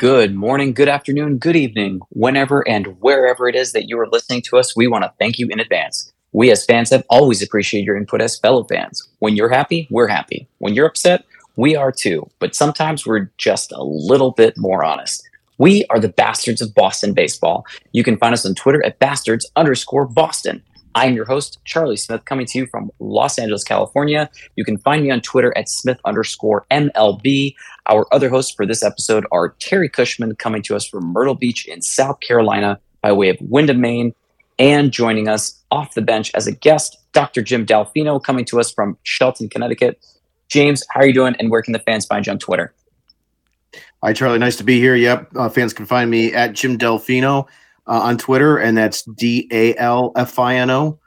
Good morning, good afternoon, good evening, whenever and wherever it is that you are listening to us. We want to thank you in advance. We as fans have always appreciated your input as fellow fans. When you're happy, we're happy. When you're upset, we are too. But sometimes we're just a little bit more honest. We are the Bastards of Boston Baseball. You can find us on Twitter at bastards underscore Boston. I'm your host, Charlie Smith, coming to you from Los Angeles, California. You can find me on Twitter at Smith underscore MLB. Our other hosts for this episode are Terry Cushman, coming to us from Myrtle Beach in South Carolina by way of Windham, Maine, and joining us off the bench as a guest, Dr. Jim Dalfino, coming to us from Shelton, Connecticut. James, how are you doing, and where can the fans find you on Twitter? Hi, Charlie. Nice to be here. Yep. Uh, fans can find me at Jim Dalfino uh, on Twitter, and that's D A L F I N O.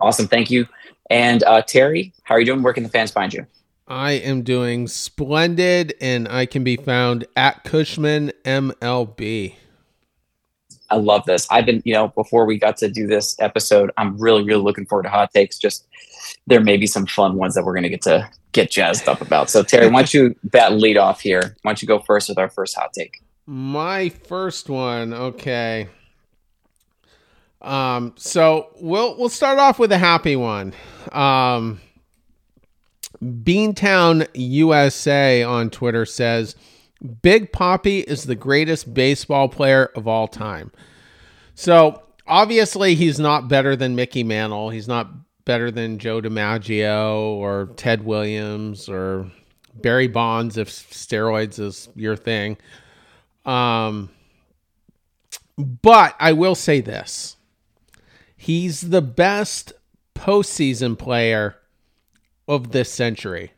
Awesome. Thank you. And uh, Terry, how are you doing? Where can the fans find you? I am doing splendid, and I can be found at Cushman MLB. I love this. I've been, you know, before we got to do this episode, I'm really, really looking forward to hot takes. Just there may be some fun ones that we're going to get to get jazzed up about. So, Terry, why don't you bat lead off here? Why don't you go first with our first hot take? My first one, okay. Um, so we'll we'll start off with a happy one. Um, Beantown USA on Twitter says Big Poppy is the greatest baseball player of all time. So obviously he's not better than Mickey Mantle. He's not better than Joe DiMaggio or Ted Williams or Barry Bonds if steroids is your thing. Um, but I will say this he's the best postseason player of this century,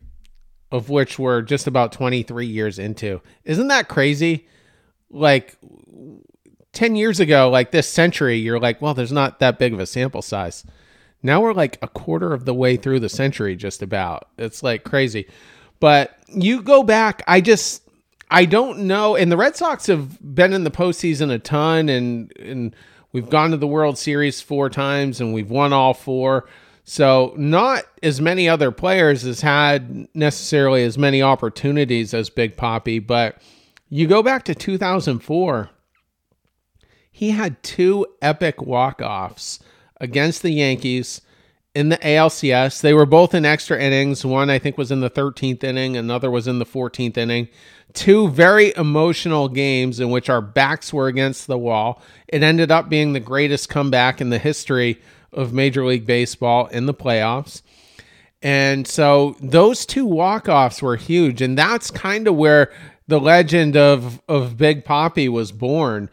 of which we're just about 23 years into. Isn't that crazy? Like 10 years ago, like this century, you're like, well, there's not that big of a sample size. Now we're like a quarter of the way through the century, just about. It's like crazy. But you go back, I just I don't know. And the Red Sox have been in the postseason a ton, and and we've gone to the World Series four times, and we've won all four. So not as many other players has had necessarily as many opportunities as Big Poppy, but you go back to 2004, he had two epic walk-offs against the Yankees in the ALCS. They were both in extra innings. One I think was in the 13th inning, another was in the 14th inning two very emotional games in which our backs were against the wall. It ended up being the greatest comeback in the history of Major League Baseball in the playoffs. And so those two walk-offs were huge and that's kind of where the legend of of Big Poppy was born.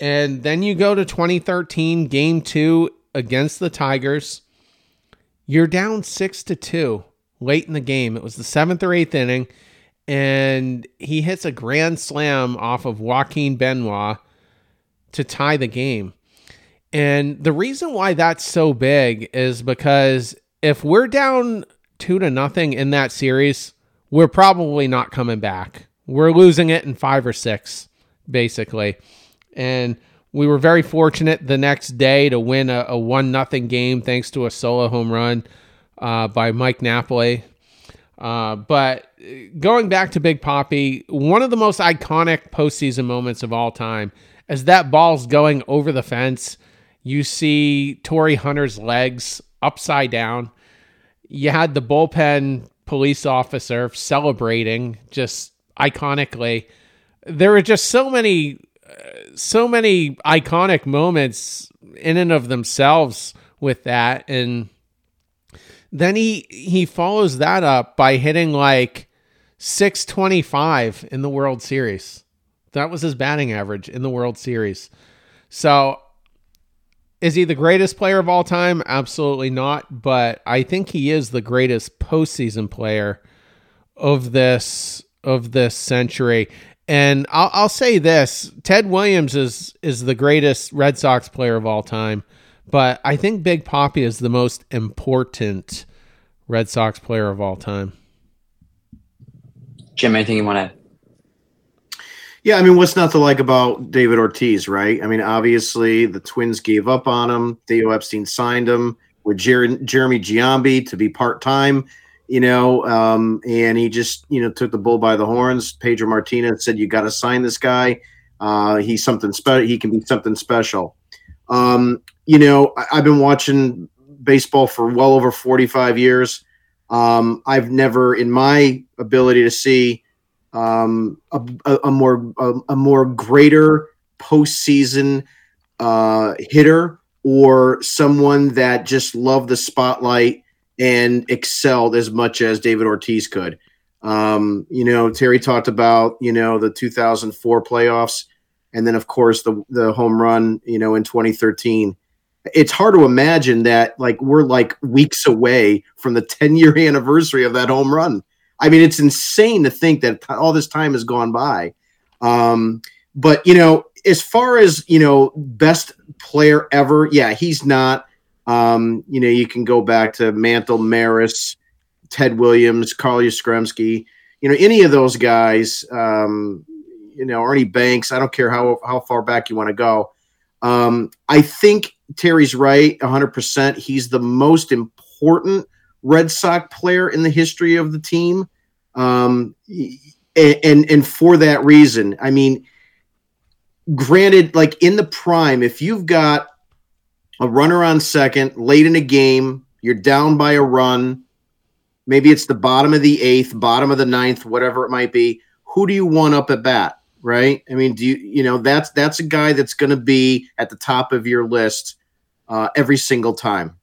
And then you go to 2013 game 2 against the Tigers. You're down 6 to 2 late in the game. It was the 7th or 8th inning and he hits a grand slam off of Joaquin Benoit to tie the game. And the reason why that's so big is because if we're down two to nothing in that series, we're probably not coming back. We're losing it in five or six, basically. And we were very fortunate the next day to win a, a one nothing game thanks to a solo home run uh, by Mike Napoli. Uh, but going back to Big Poppy, one of the most iconic postseason moments of all time, as that ball's going over the fence, you see Torii Hunter's legs upside down. You had the bullpen police officer celebrating just iconically. There were just so many, uh, so many iconic moments in and of themselves with that, and then he he follows that up by hitting like 625 in the World Series. That was his batting average in the World Series. So is he the greatest player of all time? Absolutely not. But I think he is the greatest postseason player of this of this century. And I'll, I'll say this: Ted Williams is is the greatest Red Sox player of all time. But I think Big Poppy is the most important Red Sox player of all time. Jim, anything you want to yeah, I mean, what's not to like about David Ortiz, right? I mean, obviously the Twins gave up on him. Theo Epstein signed him with Jer- Jeremy Giambi to be part time. you know, um, and he just, you know, took the bull by the horns. Pedro Martinez said, "You got to sign this guy. Uh, he's something special. He can be something special." Um, you know, I- have been watching baseball for well over forty-five years. Um, I've never, in my ability to see, um, a, a, a, more a, a, more greater postseason uh, hitter or someone that just loved the spotlight and excelled as much as David Ortiz could. Um, you know, Terry talked about you know the 2004 playoffs, and then of course the the home run you know in 2013. It's hard to imagine that like we're like weeks away from the 10 year anniversary of that home run. I mean, it's insane to think that all this time has gone by. Um, but you know, as far as you know, best player ever, yeah, he's not. Um, you know, you can go back to Mantle, Maris, Ted Williams, Carl Yastrzemski, you know, any of those guys, um, you know, Ernie Banks. I don't care how how far back you want to go. Um, I think Terry's right, 100%. He's the most important Red Sox player in the history of the team. Um, and, and, and for that reason, I mean, granted, like in the prime, if you've got a runner on second late in a game, you're down by a run, maybe it's the bottom of the eighth, bottom of the ninth, whatever it might be. Who do you want up at bat? Right? I mean, do you you know that's that's a guy that's going to be at the top of your list uh, every single time.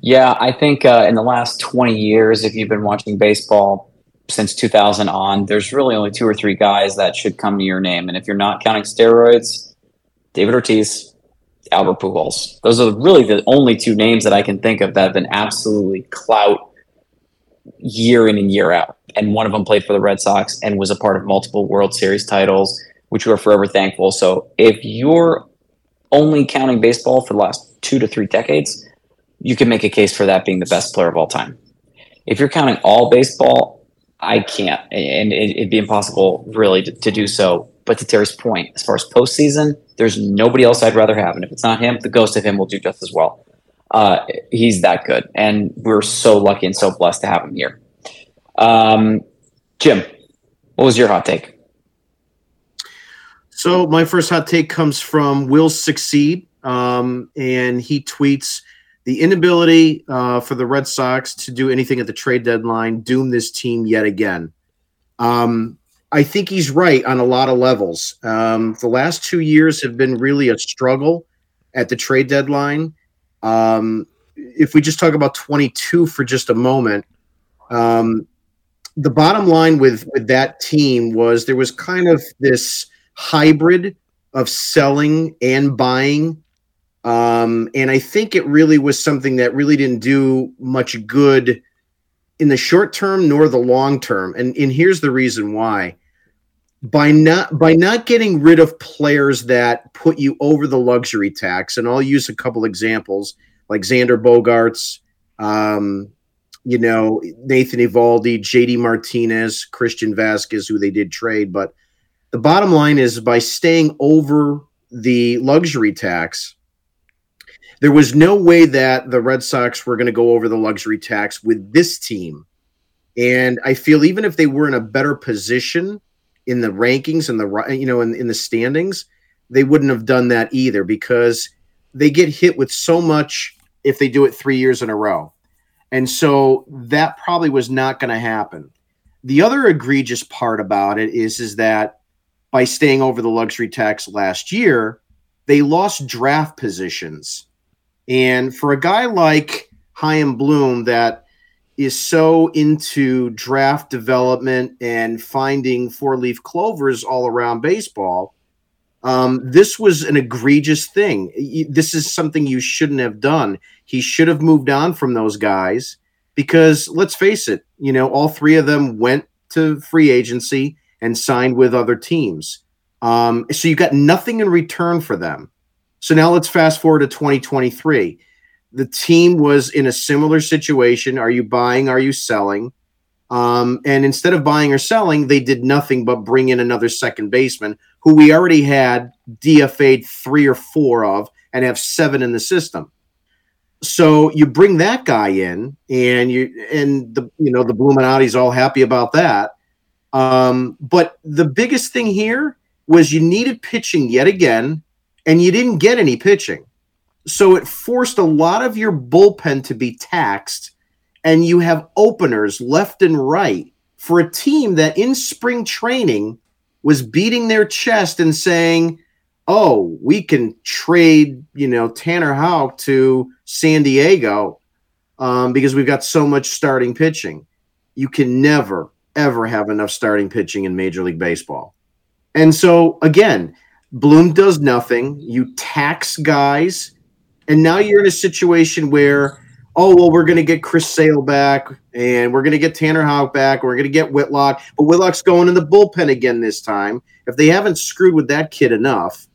Yeah, I think uh, in the last 20 years, if you've been watching baseball since 2000 on, there's really only two or three guys that should come to your name. And if you're not counting steroids, David Ortiz, Albert Pujols. Those are really the only two names that I can think of that have been absolutely clout year in and year out. And one of them played for the Red Sox and was a part of multiple World Series titles, which we're forever thankful. So if you're only counting baseball for the last two to three decades, you can make a case for that being the best player of all time. If you're counting all baseball, I can't, and it'd be impossible really to, to do so. But to Terry's point, as far as postseason, there's nobody else I'd rather have, and if it's not him, the ghost of him will do just as well. Uh, he's that good, and we're so lucky and so blessed to have him here. Um, Jim, what was your hot take? So my first hot take comes from Will Succeed, um, and he tweets the inability uh, for the Red Sox to do anything at the trade deadline doom this team yet again. Um, I think he's right on a lot of levels. Um, the last two years have been really a struggle at the trade deadline. Um, if we just talk about 22 for just a moment, um, the bottom line with with that team was there was kind of this hybrid of selling and buying um, and I think it really was something that really didn't do much good in the short term nor the long term. And, and here's the reason why. By not by not getting rid of players that put you over the luxury tax, and I'll use a couple examples like Xander Bogaerts, um, you know, Nathan Eovaldi, JD Martinez, Christian Vázquez, who they did trade. But the bottom line is by staying over the luxury tax, there was no way that the Red Sox were going to go over the luxury tax with this team. And I feel even if they were in a better position in the rankings and the you know in, in the standings, they wouldn't have done that either because they get hit with so much if they do it three years in a row. And so that probably was not going to happen. The other egregious part about it is, is that by staying over the luxury tax last year, they lost draft positions and for a guy like Chaim Bloom that is so into draft development and finding four leaf clovers all around baseball, um, this was an egregious thing. This is something you shouldn't have done. He should have moved on from those guys because let's face it, you know, all three of them went to free agency and signed with other teams. Um, so you got nothing in return for them. So now let's fast forward to 2023. The team was in a similar situation. Are you buying? Are you selling? Um, and instead of buying or selling, they did nothing but bring in another second baseman who we already had DFA'd three or four of and have seven in the system. so you bring that guy in, and you and the you know the Bluminati's all happy about that. Um, but the biggest thing here was you needed pitching yet again, and you didn't get any pitching. So it forced a lot of your bullpen to be taxed, and you have openers left and right for a team that in spring training was beating their chest and saying, "Oh, we can trade, you know, Tanner Houck to San Diego um, because we've got so much starting pitching." You can never ever have enough starting pitching in Major League Baseball. And so again, Bloom does nothing. You tax guys, and now you're in a situation where, oh well, we're going to get Chris Sale back, and we're going to get Tanner Houck back, we're going to get Whitlock, but Whitlock's going in the bullpen again this time. If they haven't screwed with that kid enough,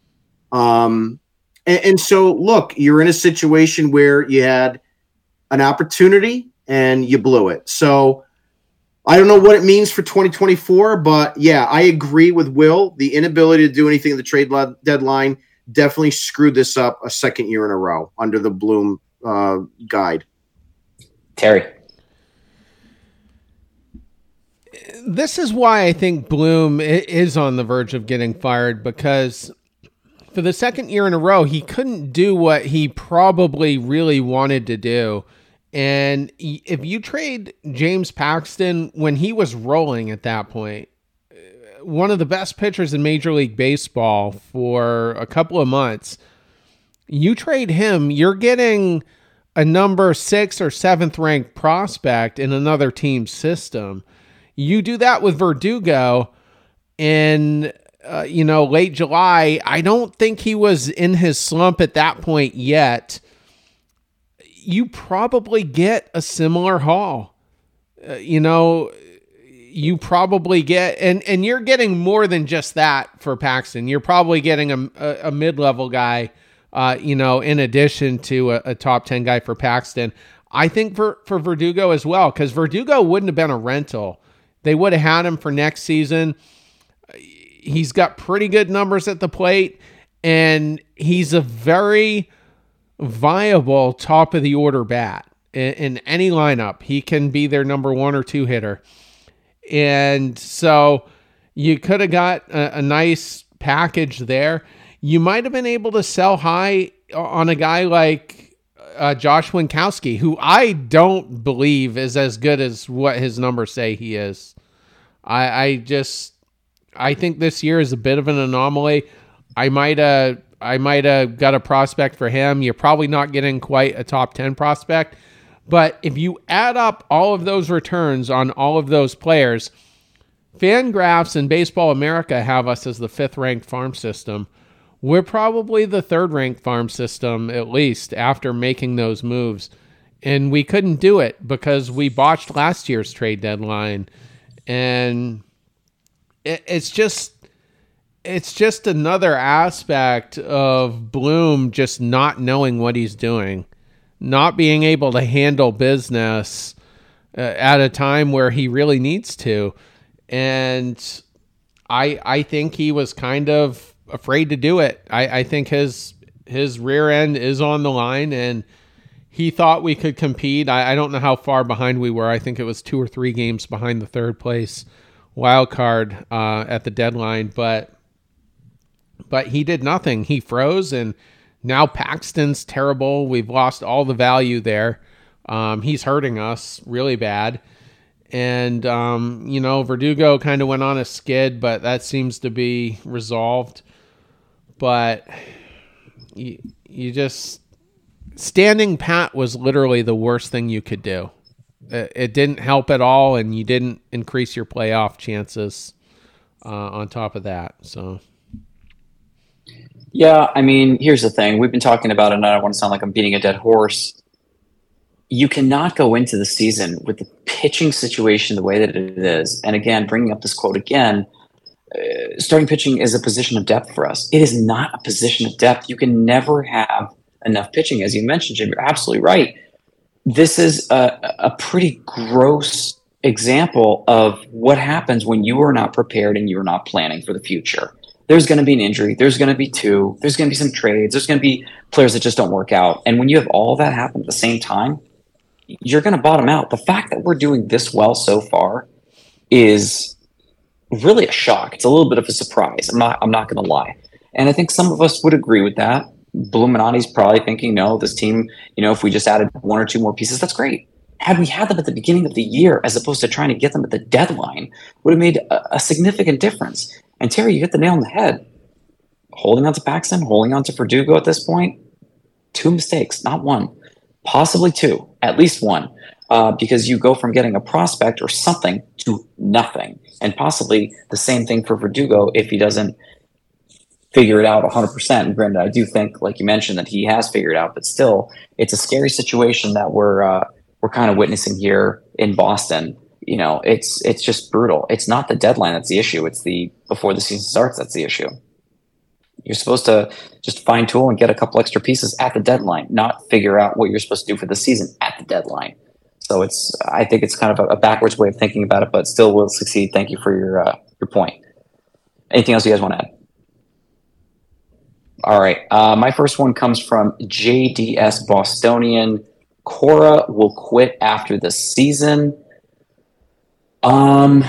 um, and, and so look, you're in a situation where you had an opportunity and you blew it. So I don't know what it means for 2024, but yeah, I agree with Will. The inability to do anything at the trade deadline definitely screwed this up a second year in a row under the Bloom uh, guide. Terry. This is why I think Bloom is on the verge of getting fired because for the second year in a row, he couldn't do what he probably really wanted to do and if you trade James Paxton when he was rolling at that uh, one of the best pitchers in Major League Baseball for a couple of months, you trade him, you're getting a number six or seventh ranked prospect in another team's system. You do that with Verdugo in uh, you know late July. I don't think he was in his slump at that point yet you probably get a similar haul. Uh, you know, you probably get and and you're getting more than just that for Paxton. You're probably getting a a, a mid level guy. Uh, you know, in addition to a, a, top ten guy for Paxton, I think for for Verdugo as well because Verdugo wouldn't have been a rental. They would have had him for next season. He's got pretty good numbers at the plate, and he's a very viable top of the order bat in, in, any lineup. He can be their number one or two hitter. And so you could have got a, a nice package there. You might have been able to sell high on a guy like uh, Josh Winckowski, who I don't believe is as good as what his numbers say he is. I, I just I think this year is a bit of an anomaly. I might have I might have got a prospect for him. You're probably not getting quite a top 10 prospect. But if you add up all of those returns on all of those players, Fangraphs and Baseball America have us as the fifth ranked farm system. We're probably the third ranked farm system, at least after making those moves. And we couldn't do it because we botched last year's trade deadline. And it's just it's just another aspect of Bloom just not knowing what he's doing, not being able to handle business uh, at a time where he really needs to. And I I think he was kind of afraid to do it. I, I think his his rear end is on the line and he thought we could compete. I, I don't know how far behind we were. I think it was two or three games behind the third place wild card uh, at the deadline, but but he did nothing. He froze, and now Paxton's terrible. We've lost all the value there. Um, he's hurting us really bad. And, um, you know, Verdugo kind of went on a skid, but that seems to be resolved. But you, you just, standing pat was literally the worst thing you could do. It, it didn't help at all, and you didn't increase your playoff chances uh, on top of that. So. Yeah, I mean, here's the thing. We've been talking about it, and I don't want to sound like I'm beating a dead horse. You cannot go into the season with the pitching situation the way that it is. And again, bringing up this quote again, uh, starting pitching is a position of depth for us. It is not a position of depth. You can never have enough pitching. As you mentioned, Jim, you're absolutely right. This is a, a pretty gross example of what happens when you are not prepared and you're not planning for the future there's going to be an injury. There's going to be two. There's going to be some trades. There's going to be players that just don't work out. And when you have all that happen at the same time, you're going to bottom out. The fact that we're doing this well so far is really a shock. It's a little bit of a surprise. I'm not. I'm not going to lie. And I think some of us would agree with that. Bluminati's probably thinking, no, this team, you know, if we just added one or two more pieces, that's great. Had we had them at the beginning of the year, as opposed to trying to get them at the deadline, would have made a, a significant difference. And Terry, you hit the nail on the head. Holding on to Paxton, holding on to Verdugo at this point, two mistakes, not one, possibly two, at least one, uh, because you go from getting a prospect or something to nothing, and possibly the same thing for Verdugo if he doesn't figure it out 100%. And granted, I do think, like you mentioned, that he has figured out, but still, it's a scary situation that we're uh, we're kind of witnessing here in Boston. You know, it's it's just brutal. It's not the deadline that's the issue. It's the before the season starts that's the issue. You're supposed to just fine tool and get a couple extra pieces at the deadline, not figure out what you're supposed to do for the season at the deadline. So it's I think it's kind of a, a backwards way of thinking about it, but still will succeed. Thank you for your uh, your point. Anything else you guys want to add? All right. Uh, my first one comes from JDS Bostonian. Cora will quit after the season. Um,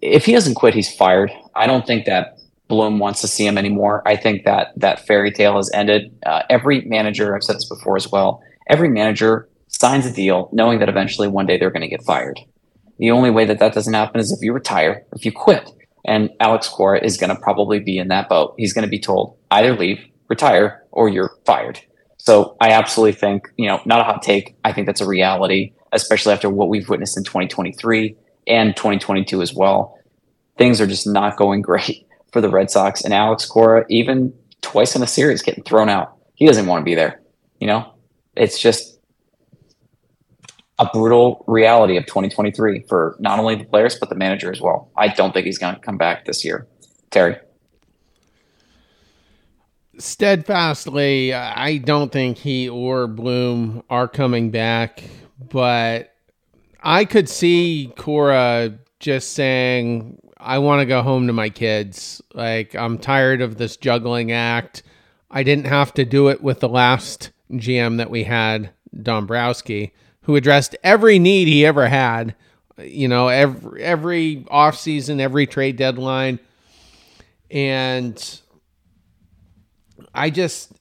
if he doesn't quit, he's fired. I don't think that Bloom wants to see him anymore. I think that that fairy tale has ended. Uh, every manager, I've said this before as well, every manager signs a deal knowing that eventually one day they're going to get fired. The only way that that doesn't happen is if you retire, if you quit. And Alex Cora is going to probably be in that boat. He's going to be told either leave, retire, or you're fired. So I absolutely think, you know, not a hot take. I think that's a reality, especially after what we've witnessed in 2023 and 2022 as well. Things are just not going great for the Red Sox. And Alex Cora, even twice in a series, getting thrown out. He doesn't want to be there. You know, it's just a brutal reality of 2023 for not only the players but the manager as well. I don't think he's going to come back this year. Terry. Steadfastly, I don't think he or Bloom are coming back, but I could see Cora just saying, I want to go home to my kids. Like, I'm tired of this juggling act. I didn't have to do it with the last GM that we had, Dombrowski who addressed every need he ever had. You know, every every offseason, every trade deadline. And I just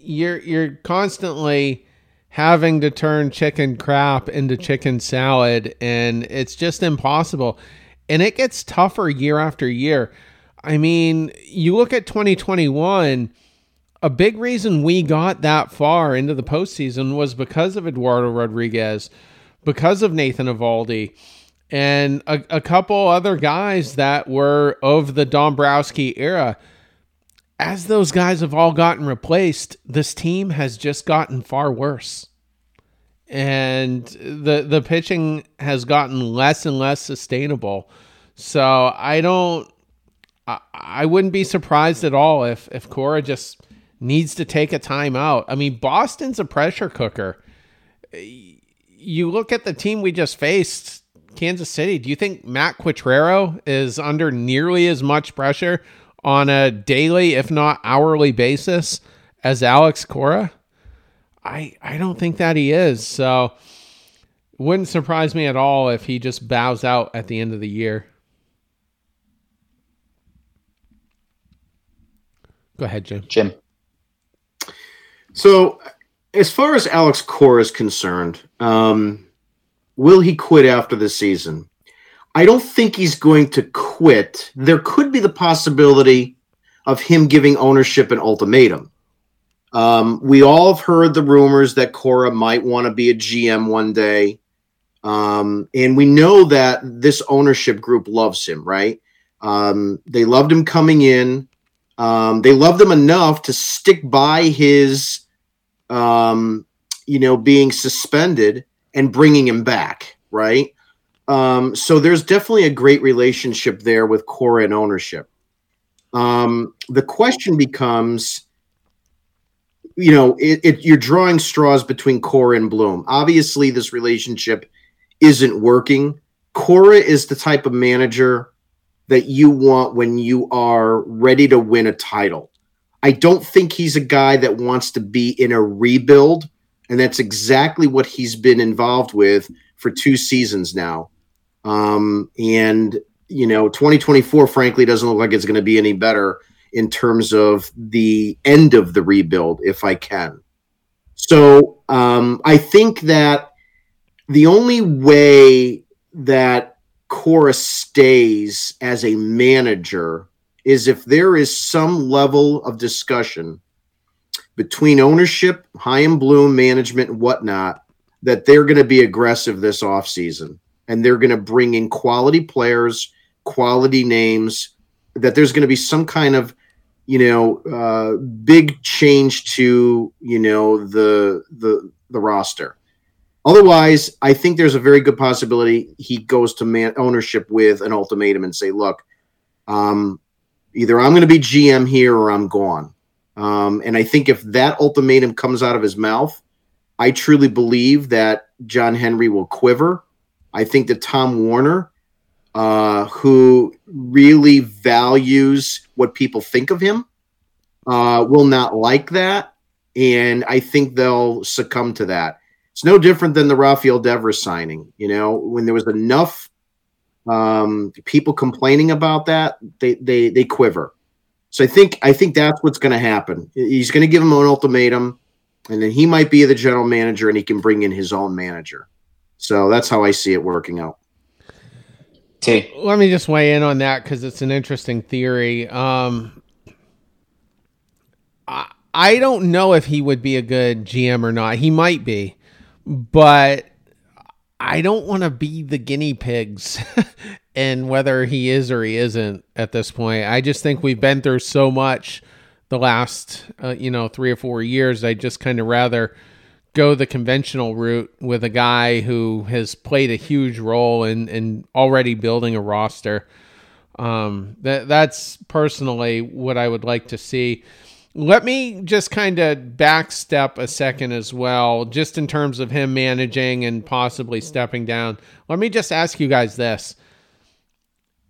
you're you're constantly having to turn chicken crap into chicken salad and it's just impossible. And it gets tougher year after year. I mean, you look at 2021 a big reason we got that far into the postseason was because of Eduardo Rodriguez, because of Nathan Eovaldi, and a, a couple other guys that were of the Dombrowski era. As those guys have all gotten replaced, this team has just gotten far worse. And the the pitching has gotten less and less sustainable. So I don't I, I wouldn't be surprised at all if if Cora just needs to take a timeout. I mean, Boston's a pressure cooker. You look at the team we just faced, Kansas City. Do you think Matt Quatraro is under nearly as much pressure on a daily, if not hourly basis as Alex Cora? I I don't think that he is. So wouldn't surprise me at all if he just bows out at the end of the year. Go ahead, Jim. Jim. So, as far as Alex Cora is concerned, um, will he quit after the season? I don't think he's going to quit. There could be the possibility of him giving ownership an ultimatum. Um, we all have heard the rumors that Cora might want to be a GM one day. Um, and we know that this ownership group loves him, right? Um, they loved him coming in. Um, they loved him enough to stick by his um, you know, being suspended and bringing him back, right? Um, so there's definitely a great relationship there with Cora and ownership. Um, the question becomes, you know, it, it, you're drawing straws between Cora and Bloom. Obviously, this relationship isn't working. Cora is the type of manager that you want when you are ready to win a title. I don't think he's a guy that wants to be in a rebuild, and that's exactly what he's been involved with for two seasons now. Um, and you know, 2024, frankly, doesn't look like it's going to be any better in terms of the end of the rebuild, if I can. So um, I think that the only way that Cora stays as a manager is if there is some level of discussion between ownership, high and Bloom, management, and whatnot, that they're going to be aggressive this offseason and they're going to bring in quality players, quality names, that there's going to be some kind of you know uh, big change to you know the the the roster. Otherwise, I think there's a very good possibility he goes to man ownership with an ultimatum and say, "Look, um, either I'm going to be GM here or I'm gone." Um, and I think if that ultimatum comes out of his mouth, I truly believe that John Henry will quiver. I think that Tom Werner, uh, who really values what people think of him, uh, will not like that. And I think they'll succumb to that. It's no different than the Rafael Devers signing. You know, when there was enough um, people complaining about that, they they they quiver. So I think I think that's what's going to happen. He's going to give him an ultimatum, and then he might be the general manager, and he can bring in his own manager. So that's how I see it working out. T. Let me just weigh in on that because it's an interesting theory. Um, I, I don't know if he would be a good GM or not. He might be, but I don't want to be the guinea pigs and whether he is or he isn't at this point. I just think we've been through so much the last, uh, you know, three or four years. I just kind of rather go the conventional route with a guy who has played a huge role in, in already building a roster. Um, that that's personally what I would like to see. Let me just kind of backstep a second as well, just in terms of him managing and possibly stepping down. Let me just ask you guys this.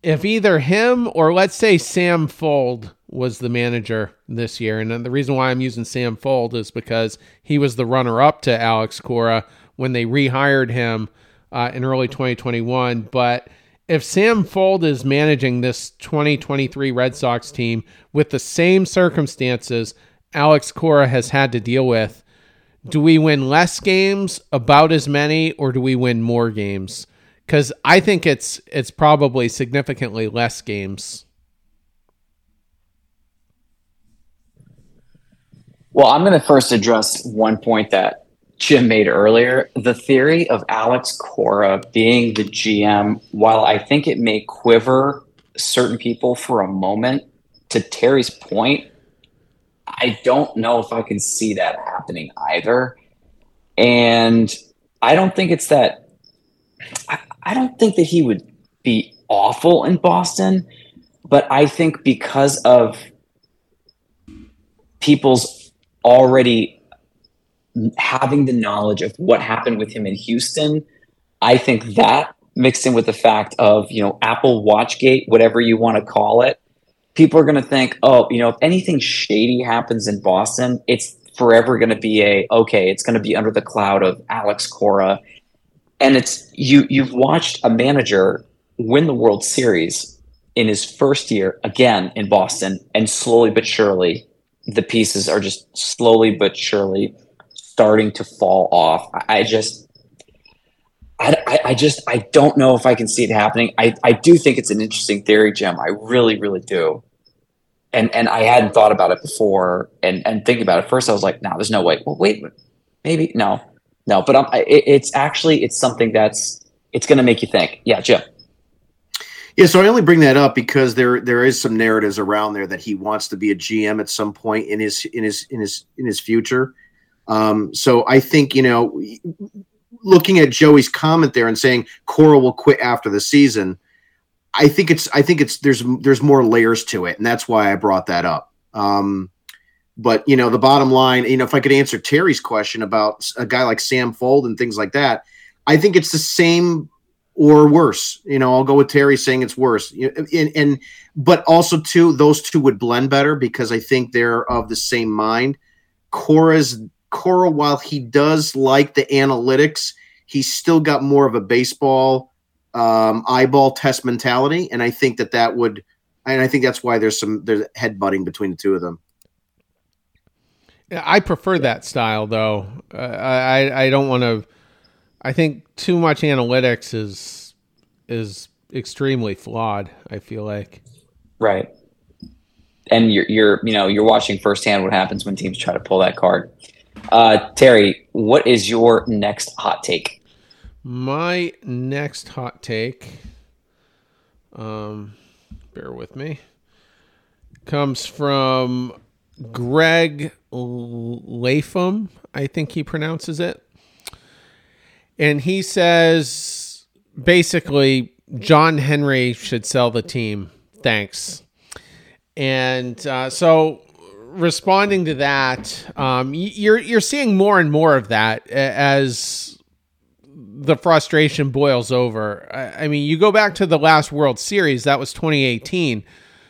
If either him or let's say Sam Fuld was the manager this year, and the reason why I'm using Sam Fuld is because he was the runner up to Alex Cora when they rehired him uh, in early 2021. But if Sam Fuld is managing this 2023 Red Sox team with the same circumstances Alex Cora has had to deal with, do we win less games, about as many, or do we win more games? Because I think it's it's probably significantly less games. Well, I'm going to first address one point that Jim made earlier, the theory of Alex Cora being the GM, while I think it may quiver certain people for a moment, to Terry's point, I don't know if I can see that happening either. And I don't think it's that, I don't think that he would be awful in Boston, but I think because of people's already having the knowledge of what happened with him in Houston, I think that mixed in with the fact of, you know, Apple Watchgate, whatever you want to call it, people are going to think, oh, you know, if anything shady happens in Boston, it's forever going to be a, okay, it's going to be under the cloud of Alex Cora. And it's, you, you've watched a manager win the World Series in his first year again in Boston, and slowly but surely, the pieces are just slowly but surely starting to fall off. I, I just, I, I, just, I don't know if I can see it happening. I, I do think it's an interesting theory, Jim. I really, really do. And and I hadn't thought about it before. And and thinking about it first, I was like, no, there's no way. Well, wait, maybe no, no. But it, it's actually it's something that's it's going to make you think. Yeah, Jim. Yeah, so I only bring that up because there there is some narratives around there that he wants to be a GM at some point in his in his in his in his future. Um, so I think, you know, looking at Joey's comment there and saying Cora will quit after the season, I think it's I think it's there's there's more layers to it, and that's why I brought that up. Um, but you know, the bottom line, you know, if I could answer Terry's question about a guy like Sam Fuld and things like that, I think it's the same or worse. You know, I'll go with Terry saying it's worse. And, and but also too, those two would blend better because I think they're of the same mind. Cora's Cora, while he does like the analytics, he's still got more of a baseball um, eyeball test mentality, and I think that that would, and I think that's why there's some there's headbutting between the two of them. I prefer that style, though. Uh, I I don't want to. I think too much analytics is is extremely flawed. I feel like. Right. And you're you're you know you're watching firsthand what happens when teams try to pull that card. Uh, Terry, what is your next hot take? My next hot take, um, bear with me, comes from Greg Latham. I think he pronounces it. And he says basically, John Henry should sell the team. Thanks. And uh, so responding to that, um, you're you're seeing more and more of that as the frustration boils over. I mean, you go back to the last World Series, that was 2018.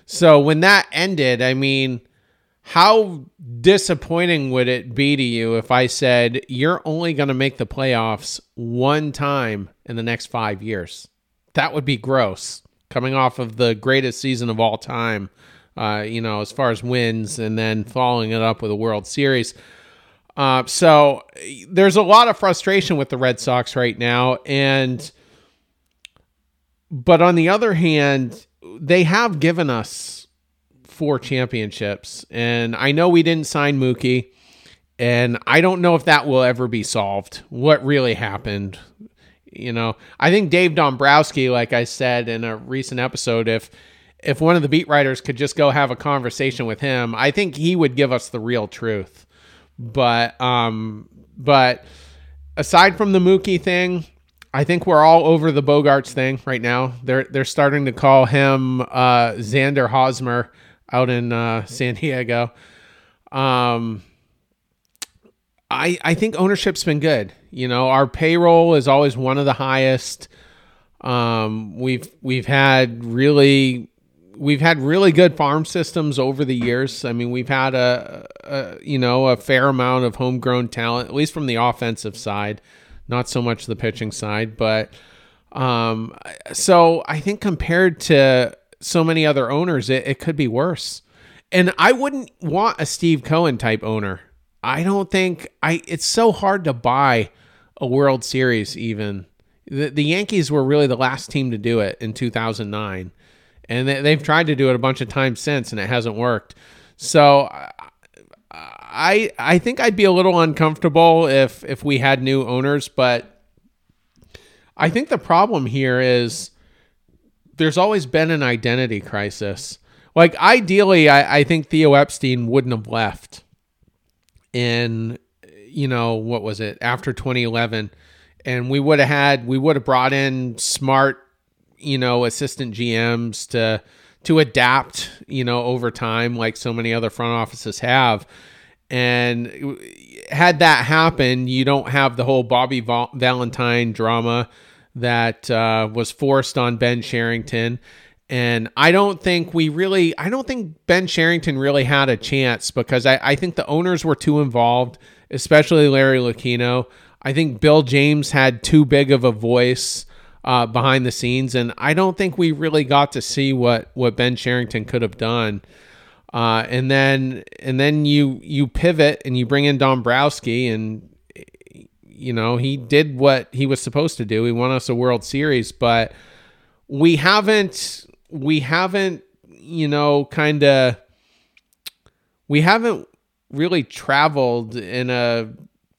So when that ended, I mean, how disappointing would it be to you if I said you're only going to make the playoffs one time in the next five years? That would be gross. Coming off of the greatest season of all time, uh, you know, as far as wins, and then following it up with a World Series. Uh, so there's a lot of frustration with the Red Sox right now, and but on the other hand, they have given us four championships, and I know we didn't sign Mookie, and I don't know if that will ever be solved. What really happened? You know, I think Dave Dombrowski, like I said in a recent episode, if if one of the beat writers could just go have a conversation with him, I think he would give us the real truth. But um, but aside from the Mookie thing, I think we're all over the Bogaerts thing right now. They're they're starting to call him uh, Xander Hosmer out in uh, San Diego. Um, I I think ownership's been good. You know, our payroll is always one of the highest. Um, we've we've had really we've had really good farm systems over the years. I mean, we've had a, a, you know a fair amount of homegrown talent, at least from the offensive side, not so much the pitching side. But um, so I think compared to so many other owners, it, it could be worse. And I wouldn't want a Steve Cohen type owner. I don't think I. It's so hard to buy a World Series. Even the, the Yankees were really the last team to do it in 2009 and they've tried to do it a bunch of times since, and it hasn't worked. So I I think I'd be a little uncomfortable if if we had new owners, but I think the problem here is there's always been an identity crisis. Like ideally, I, I think Theo Epstein wouldn't have left in you know what was it after 2011 and we would have had we would have brought in smart you know, assistant GMs to to adapt, you know, over time like so many other front offices have. And had that happen, you don't have the whole Bobby Valentine drama that uh, was forced on Ben Cherington. And I don't think we really, I don't think Ben Cherington really had a chance because I, I think the owners were too involved, especially Larry Lucchino. I think Bill James had too big of a voice uh, behind the scenes, and I don't think we really got to see what what Ben Cherington could have done. Uh, and then and then you you pivot and you bring in Dombrowski, and you know he did what he was supposed to do. He won us a World Series, but we haven't we haven't you know kind of we haven't really traveled in a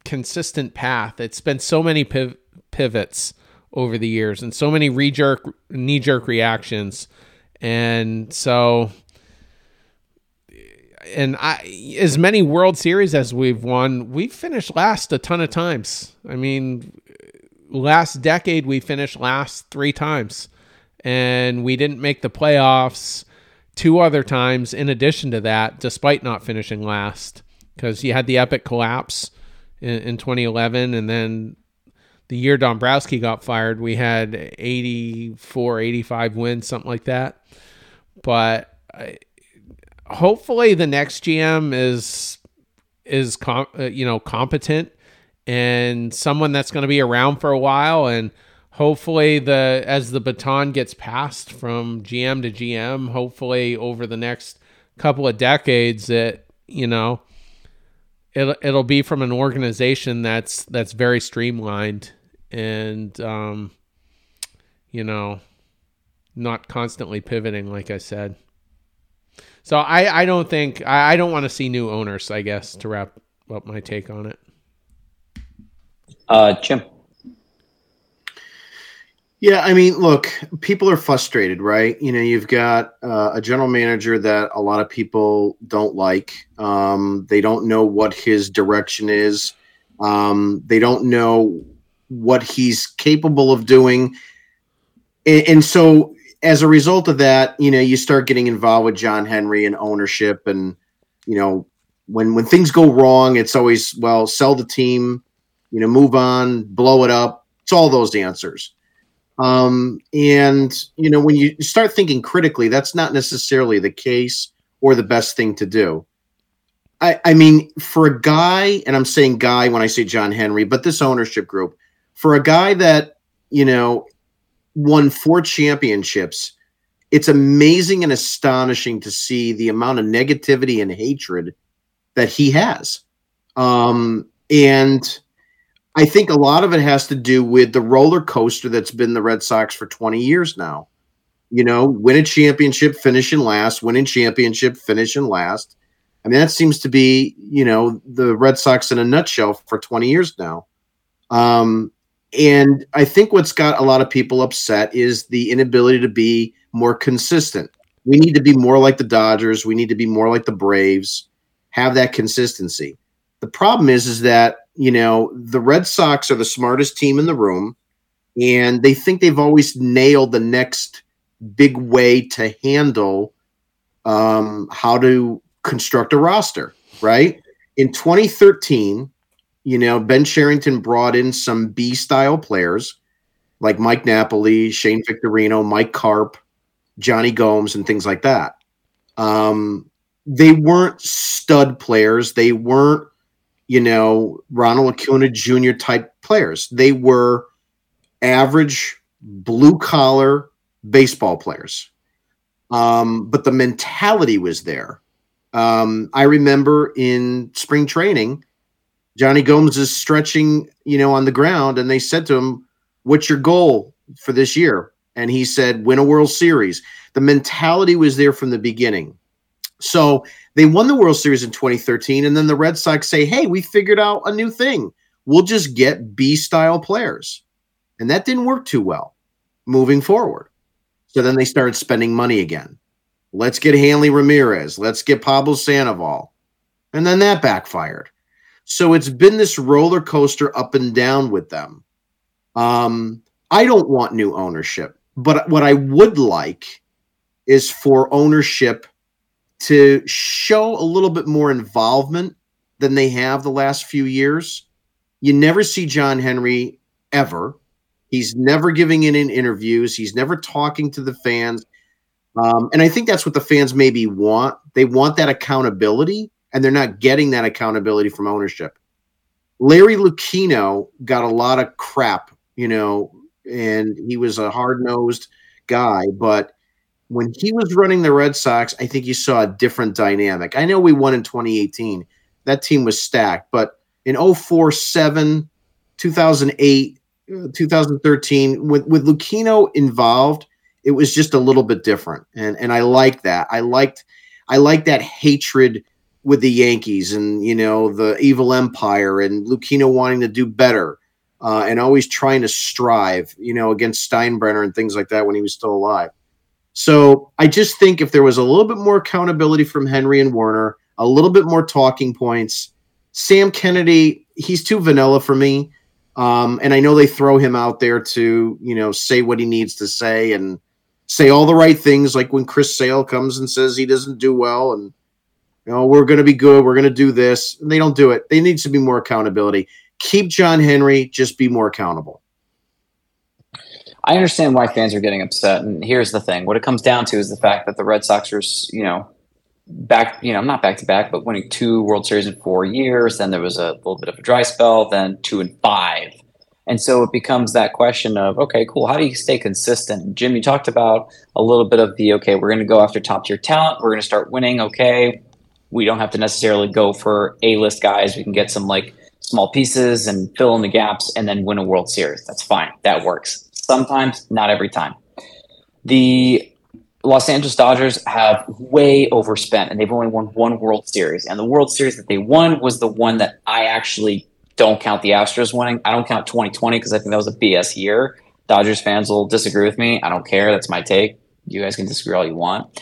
consistent path. It's been so many piv- pivots over the years and so many knee jerk knee jerk reactions. And so and I as many World Series as we've won, we've finished last a ton of times. I mean, last decade we finished last 3 times and we didn't make the playoffs two other times in addition to that despite not finishing last because you had the epic collapse in, in 2011 and then the year Dombrowski got fired, we had 84, 85 wins, something like that. But I, hopefully, the next GM is is com- uh, you know competent and someone that's going to be around for a while and hopefully the as the baton gets passed from GM to GM hopefully over the next couple of decades that you know it'll it'll be from an organization that's that's very streamlined and um you know not constantly pivoting like I said so I, I don't think I, I don't want to see new owners. I guess to wrap up my take on it. Uh, Jim. Yeah, I mean, look, people are frustrated, right? You know, you've got uh, a general manager that a lot of people don't like. Um, they don't know what his direction is. Um, they don't know what he's capable of doing. And, and so as a result of that, you know, you start getting involved with John Henry and ownership, and you know, when when things go wrong, it's always well, sell the team, you know, move on, blow it up. It's all those answers. Um, and you know, when you start thinking critically, that's not necessarily the case or the best thing to do. I, I mean, for a guy, and I'm saying guy when I say John Henry, but this ownership group, for a guy that you know won four championships. It's amazing and astonishing to see the amount of negativity and hatred that he has. Um, and I think a lot of it has to do with the roller coaster that's been the Red Sox for 20 years now. You know, win a championship, finish in last, win a championship, finish in last. I mean, that seems to be, you know, the Red Sox in a nutshell for 20 years now. Um, and I think what's got a lot of people upset is the inability to be more consistent. We need to be more like the Dodgers. We need to be more like the Braves. Have that consistency. The problem is, is that you know the Red Sox are the smartest team in the room, and they think they've always nailed the next big way to handle um, how to construct a roster. Right in 2013, you know, Ben Cherington brought in some B style players like Mike Napoli, Shane Victorino, Mike Carp, Jonny Gomes, and things like that. Um, they weren't stud players. They weren't, you know, Ronald Acuna Jr. type players. They were average blue collar baseball players. Um, but the mentality was there. Um, I remember in spring training, Jonny Gomes is stretching, you know, on the ground, and they said to him, "What's your goal for this year?" And he said, "Win a World Series." The mentality was there from the beginning. So they won the World Series in 2013, and then the Red Sox say, "Hey, we figured out a new thing. We'll just get B-style players," and that didn't work too well moving forward. So then they started spending money again. Let's get Hanley Ramirez. Let's get Pablo Sandoval, and then that backfired. So it's been this roller coaster up and down with them. Um, I don't want new ownership, but what I would like is for ownership to show a little bit more involvement than they have the last few years. You never see John Henry ever. He's never giving in in interviews. He's never talking to the fans. Um, and I think that's what the fans maybe want. They want that accountability and they're not getting that accountability from ownership. Larry Lucchino got a lot of crap, you know, and he was a hard nosed guy, but when he was running the Red Sox, I think you saw a different dynamic. I know we won in 2018. That team was stacked, but in 04, 7, 2008, uh, 2013, with, with Lucchino involved, it was just a little bit different. And and I like that. I liked I like that hatred with the Yankees and you know the evil empire and Lucchino wanting to do better uh, and always trying to strive, you know, against Steinbrenner and things like that when he was still alive. So I just think if there was a little bit more accountability from Henry and Werner, a little bit more talking points. Sam Kennedy, he's too vanilla for me. Um, and I know they throw him out there to, you know, say what he needs to say and say all the right things, like when Chris Sale comes and says he doesn't do well and you know, we're going to be good. We're going to do this. And they don't do it. They need to be more accountability. keep John Henry, just be more accountable. I understand why fans are getting upset, and here's the thing: what it comes down to is the fact that the Red Sox are, you know, back, you know, not back to back, but winning two World Series in four years. Then there was a little bit of a dry spell, then two and five. And so it becomes that question of, okay, cool. How do you stay consistent? Jim, you talked about a little bit of the, okay, we're going to go after top tier talent. We're going to start winning. Okay. We don't have to necessarily go for A list guys. We can get some like small pieces and fill in the gaps and then win a World Series. That's fine. That works. Sometimes, not every time. The Los Angeles Dodgers have way overspent and they've only won one World Series. And the World Series that they won was the one that I actually don't count the Astros winning. I don't count 2020 because I think that was a BS year. Dodgers fans will disagree with me. I don't care. That's my take. You guys can disagree all you want.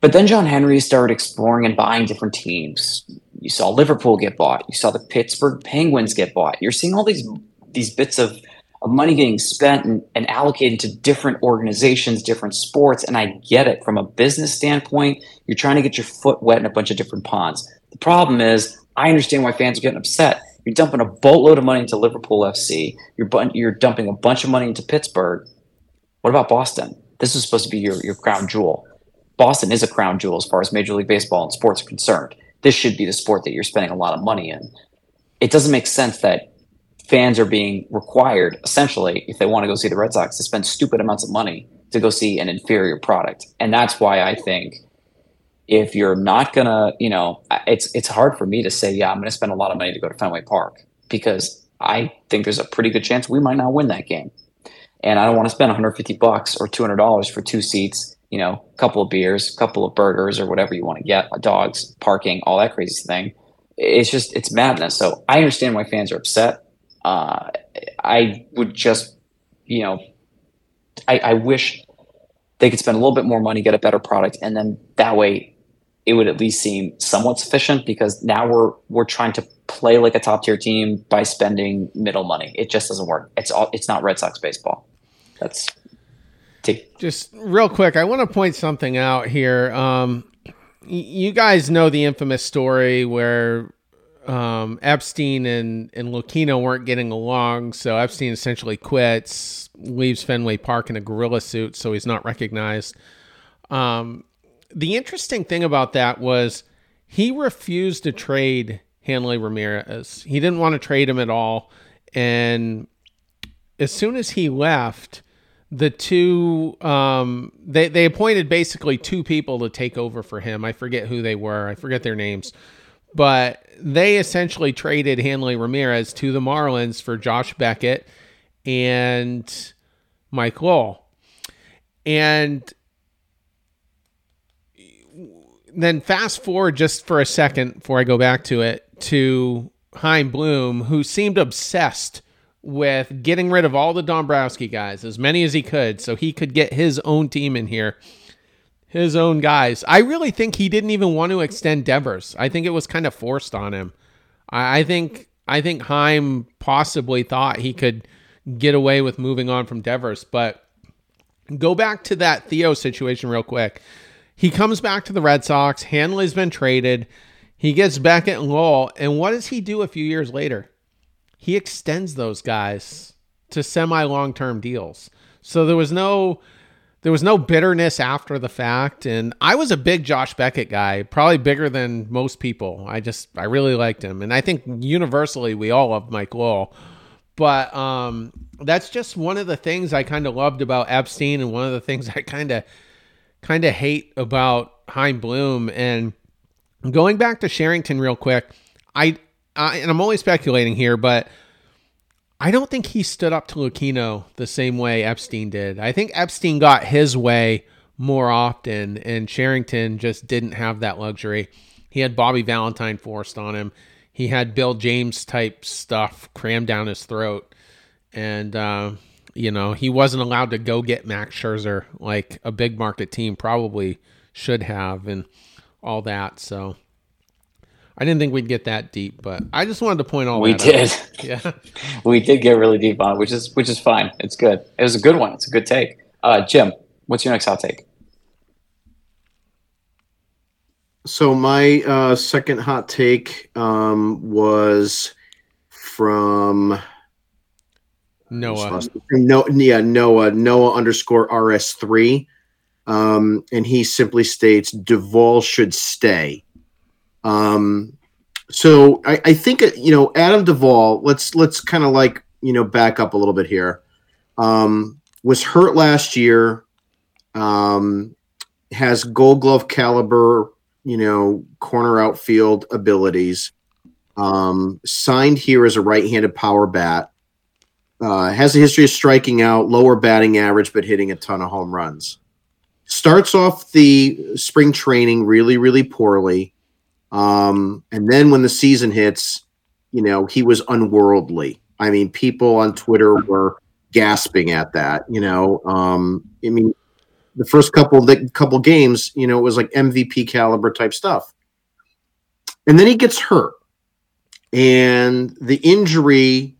But then John Henry started exploring and buying different teams. You saw Liverpool get bought. You saw the Pittsburgh Penguins get bought. You're seeing all these these bits of, of money getting spent and, and allocated to different organizations, different sports. And I get it from a business standpoint. You're trying to get your foot wet in a bunch of different ponds. The problem is, I understand why fans are getting upset you're dumping a boatload of money into Liverpool FC. You're bu- you're dumping a bunch of money into Pittsburgh. What about Boston? This is supposed to be your, your crown jewel. Boston is a crown jewel as far as Major League Baseball and sports are concerned. This should be the sport that you're spending a lot of money in. It doesn't make sense that fans are being required, essentially, if they want to go see the Red Sox, to spend stupid amounts of money to go see an inferior product. And that's why I think if you're not gonna, you know, it's it's hard for me to say, yeah, I'm gonna spend a lot of money to go to Fenway Park because I think there's a pretty good chance we might not win that game, and I don't want to spend 150 bucks or 200 dollars for two seats, you know, a couple of beers, a couple of burgers, or whatever you want to get, dogs, parking, all that crazy thing. It's just it's madness. So I understand why fans are upset. Uh, I would just, you know, I, I wish they could spend a little bit more money, get a better product, and then that way it would at least seem somewhat sufficient because now we're we're trying to play like a top tier team by spending middle money. It just doesn't work. It's all it's not Red Sox baseball. That's take just real quick. I want to point something out here. Um, you guys know the infamous story where um, Epstein and and Lucchino weren't getting along, so Epstein essentially quits, leaves Fenway Park in a gorilla suit, so he's not recognized. Um, the interesting thing about that was he refused to trade Hanley Ramirez. He didn't want to trade him at all. And as soon as he left, the two um, they they appointed basically two people to take over for him. I forget who they were. I forget their names. But they essentially traded Hanley Ramirez to the Marlins for Josh Beckett and Mike Lowell. And then fast forward just for a second before I go back to it to Chaim Bloom, who seemed obsessed with getting rid of all the Dombrowski guys, as many as he could, so he could get his own team in here, his own guys. I really think he didn't even want to extend Devers. I think it was kind of forced on him. I, I think I think Chaim possibly thought he could get away with moving on from Devers, but go back to that Theo situation real quick. He comes back to the Red Sox. Hanley's been traded. He gets Beckett Lowell. And what does he do a few years later? He extends those guys to semi long term deals. So there was no there was no bitterness after the fact and i was a big josh beckett guy probably bigger than most people i just i really liked him and i think universally we all love mike lowell but um, that's just one of the things i kind of loved about epstein and one of the things i kind of kind of hate about Chaim Bloom. And going back to Cherington real quick, I, I and I'm only speculating here, but I don't think he stood up to Lucchino the same way Epstein did. I think Epstein got his way more often, and Cherington just didn't have that luxury. He had Bobby Valentine forced on him. He had Bill James type stuff crammed down his throat, and uh, you know, he wasn't allowed to go get Max Scherzer like a big market team probably should have and all that. So I didn't think we'd get that deep, but I just wanted to point all we did. Out. Yeah, we did get really deep on it, which is which is fine. It's good. It was a good one. It's a good take. Uh, Jim, what's your next hot take? So my uh, second hot take um, was from Noah. No, yeah, Noah, Noah underscore RS3. Um, and he simply states Duvall should stay. Um, so I, I think you know Adam Duvall. Let's let's kind of like you know back up a little bit here. Um, was hurt last year. Um, has Gold Glove caliber, you know, corner outfield abilities. Um, signed here as a right-handed power bat. Uh, has a history of striking out, lower batting average, but hitting a ton of home runs. Starts off the spring training really, really poorly. Um, and then when the season hits, you know, he was unworldly. I mean, people on Twitter were gasping at that. You know, um, I mean, the first couple the couple games, you know, it was like MVP caliber type stuff. And then he gets hurt. And the injury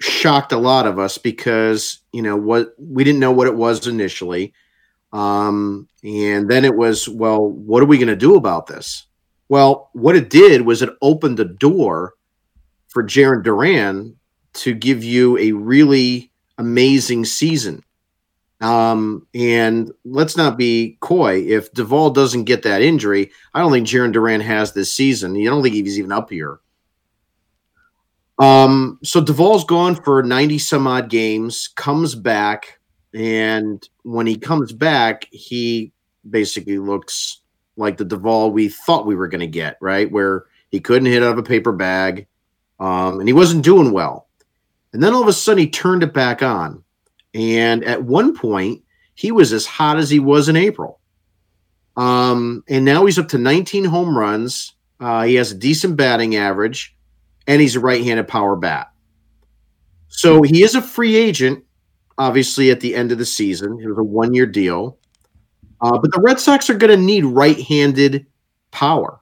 shocked a lot of us because, you know, what we didn't know what it was initially. Um, and then it was, well, what are we going to do about this? Well, what it did was it opened the door for Jarren Duran to give you a really amazing season. Um, and let's not be coy. If Duvall doesn't get that injury, I don't think Jarren Duran has this season. I don't think he's even up here. Um, so Duvall's gone for 90 some odd games, comes back, and when he comes back, he basically looks like the Duvall we thought we were going to get, right? Where he couldn't hit out of a paper bag, um, and he wasn't doing well. And then all of a sudden, he turned it back on and at one point, he was as hot as he was in April. Um, and now he's up to 19 home runs. Uh, he has a decent batting average, and he's a right handed power bat. So he is a free agent, obviously, at the end of the season. It was a one year deal. Uh, but the Red Sox are going to need right handed power.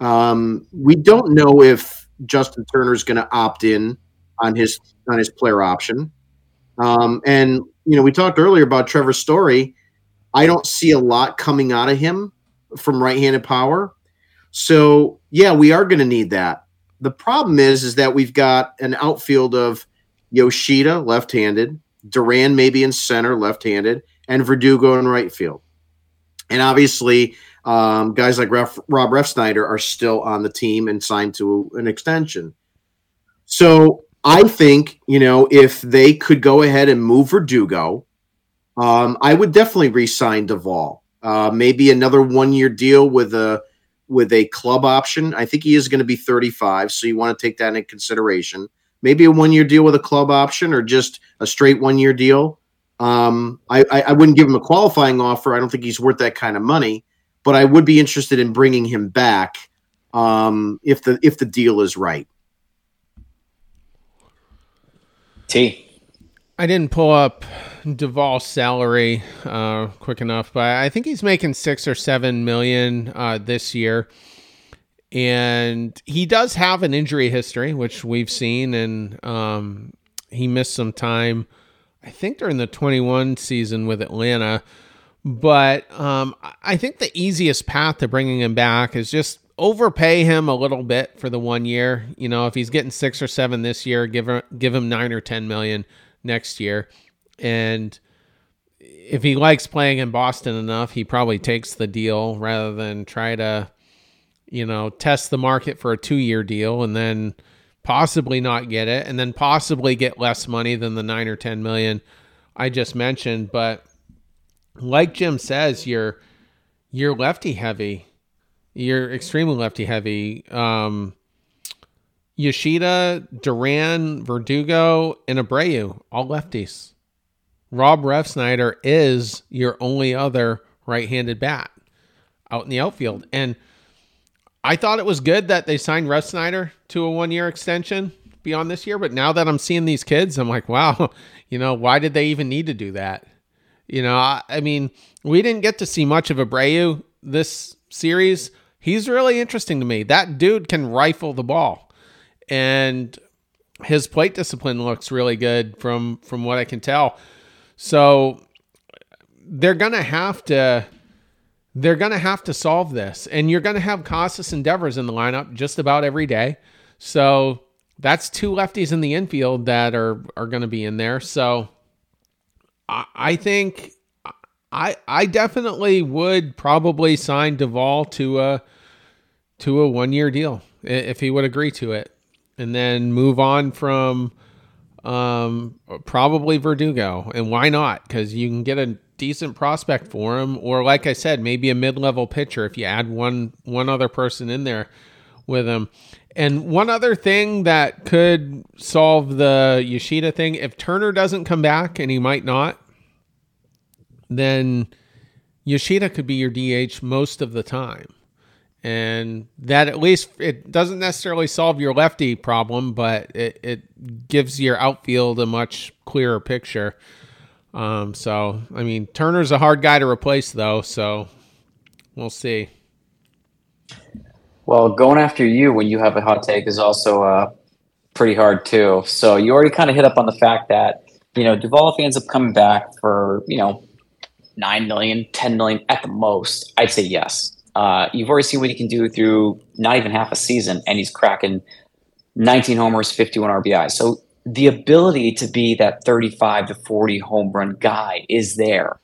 Um, we don't know if Justin Turner is going to opt in on his on his player option. Um, and you know, we talked earlier about Trevor Story. I don't see a lot coming out of him from right-handed power. So yeah, we are going to need that. The problem is, is that we've got an outfield of Yoshida left-handed, Duran maybe in center left-handed, and Verdugo in right field. And obviously, um, guys like Ref, Rob Refsnyder are still on the team and signed to an extension. So I think, you know, if they could go ahead and move Verdugo, um, I would definitely re-sign Duvall. Uh, maybe another one-year deal with a with a club option. I think he is going to be 35, so you want to take that into consideration. Maybe a one-year deal with a club option, or just a straight one-year deal. Um, I, I, I wouldn't give him a qualifying offer. I don't think he's worth that kind of money, but I would be interested in bringing him back um, if the if the deal is right. T. I didn't pull up Duvall's salary uh, quick enough, but I think he's making six or seven million uh, this year. And he does have an injury history, which we've seen, and um, he missed some time, I think, during the 21 season with Atlanta. But um, I think the easiest path to bringing him back is just overpay him a little bit for the one year. You know, if he's getting six or seven this year, give him give him nine or ten million next year. And if he likes playing in Boston enough, he probably takes the deal rather than try to, you know, test the market for a two year deal and then possibly not get it and then possibly get less money than the nine or ten million I just mentioned. But like Jim says, you're you're lefty heavy you're extremely lefty heavy. Um, Yoshida, Duran, Verdugo, and Abreu, all lefties. Rob Refsnyder is your only other right-handed bat out in the outfield. And I thought it was good that they signed Refsnyder to a one-year extension beyond this year. But now that I'm seeing these kids, I'm like, wow, you know, why did they even need to do that? You know, I, I mean, we didn't get to see much of Abreu this series he's really interesting to me. That dude can rifle the ball, and his plate discipline looks really good from from what I can tell. So they're gonna have to they're gonna have to solve this, and you're gonna have Casas and Devers in the lineup just about every day. So that's two lefties in the infield that are are going to be in there. So I, I think I I definitely would probably sign Duvall to a to a one year deal if he would agree to it, and then move on from um, probably Verdugo. And why not? Because you can get a decent prospect for him, or like I said, maybe a mid level pitcher if you add one one other person in there with him. And one other thing that could solve the Yoshida thing, if Turner doesn't come back, and he might not, then Yoshida could be your DH most of the time and that at least it doesn't necessarily solve your lefty problem, but it, it gives your outfield a much clearer picture. Um, so I mean, Turner's a hard guy to replace, though, so we'll see. Well, going after you when you have a hot take is also uh, pretty hard too. So you already kind of hit up on the fact that you know Duvall ends up coming back for you know nine million, 10 million at the most. I'd say yes. Uh, you've already seen what he can do through not even half a season, and he's cracking 19 homers, 51 RBI. So the ability to be that 35 to 40 home run guy is there.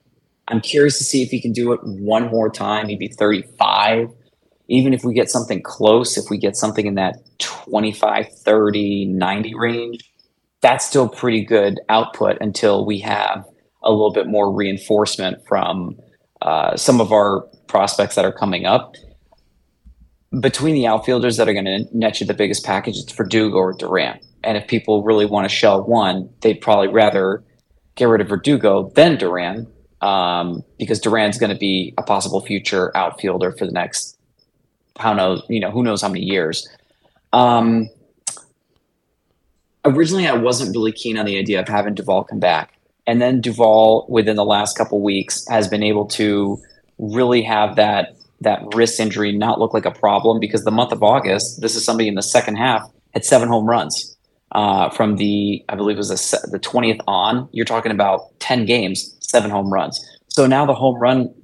I'm curious to see if he can do it one more time, maybe 35. Even if we get something close, if we get something in that 25, 30, 90 range, that's still pretty good output until we have a little bit more reinforcement from uh, some of our prospects that are coming up. Between the outfielders that are going to net you the biggest package, it's Verdugo or Duran. And if people really want to shell one, they'd probably rather get rid of Verdugo than Duran um, because Duran's going to be a possible future outfielder for the next how knows you know who knows how many years. Um, originally, I wasn't really keen on the idea of having Duvall come back, and then Duvall within the last couple weeks has been able to really have that that wrist injury not look like a problem because the month of August, this is somebody in the second half had seven home runs uh, from the I believe it was the, the 20th on. You're talking about 10 games, seven home runs. So now the home run,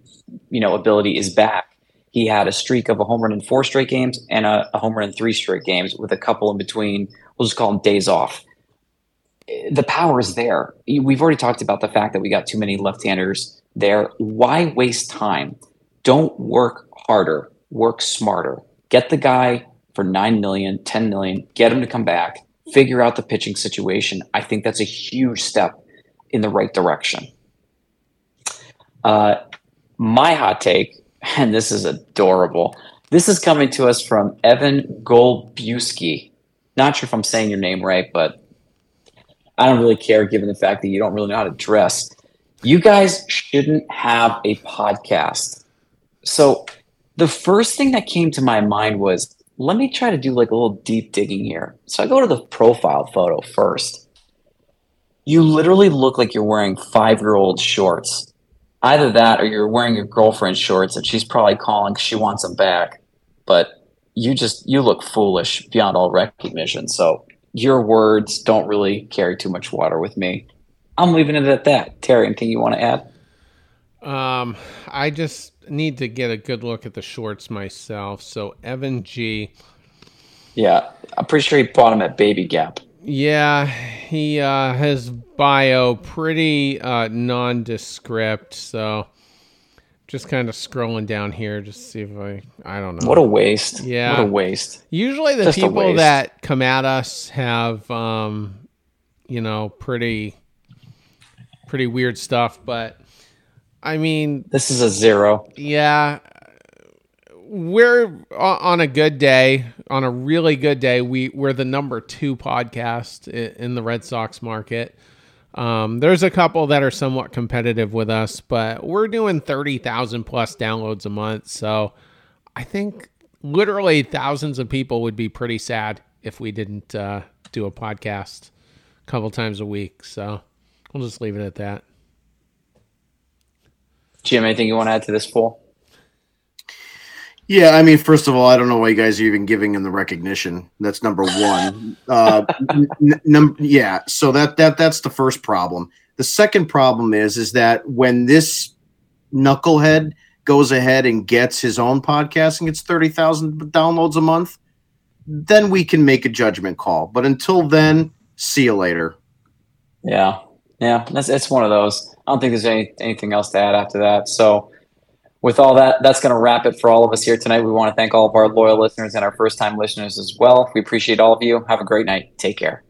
you know, ability is back. He had a streak of a home run in four straight games and a, a home run in three straight games with a couple in between. We'll just call them days off. The power is there. We've already talked about the fact that we got too many left-handers there. Why waste time? Don't work harder, work smarter. Get the guy for 9 million, 10 million, get him to come back, figure out the pitching situation. I think that's a huge step in the right direction. Uh, my hot take, and this is adorable. This is coming to us from Evan Golbuski. Not sure if I'm saying your name right, but I don't really care given the fact that you don't really know how to dress you guys shouldn't have a podcast. So the first thing that came to my mind was let me try to do like a little deep digging here. So I go to the profile photo first. You literally look like you're wearing five year old shorts. Either that or you're wearing your girlfriend's shorts and she's probably calling she wants them back. But you just, you look foolish beyond all recognition. So your words don't really carry too much water with me. I'm leaving it at that. Terry, anything you want to add? Um, I just need to get a good look at the shorts myself. So Evan G. Yeah, I'm pretty sure he bought him at Baby Gap. Yeah, he uh, his bio pretty uh, nondescript. So just kind of scrolling down here, just to see if I I don't know. What a waste! Yeah, what a waste. Usually the just people that come at us have um, you know, pretty pretty weird stuff. But I mean, this is a zero. Yeah, we're on a good day, on a really good day. We we're the number two podcast in the Red Sox market. Um, there's a couple that are somewhat competitive with us, but we're doing thirty thousand plus downloads a month. So I think literally thousands of people would be pretty sad if we didn't uh, do a podcast a couple times a week. So We'll just leave it at that. Jim, anything you want to add to this poll? Yeah, I mean, first of all, I don't know why you guys are even giving him the recognition. That's number one. uh, n- num- yeah, so that that that's the first problem. The second problem is is that when this knucklehead goes ahead and gets his own podcast and gets thirty thousand downloads a month, then we can make a judgment call. But until then, see you later. Yeah, yeah, that's it's one of those. I don't think there's any anything else to add after that. So, with all that, that's going to wrap it for all of us here tonight. We want to thank all of our loyal listeners and our first time listeners as well. We appreciate all of you. Have a great night. Take care.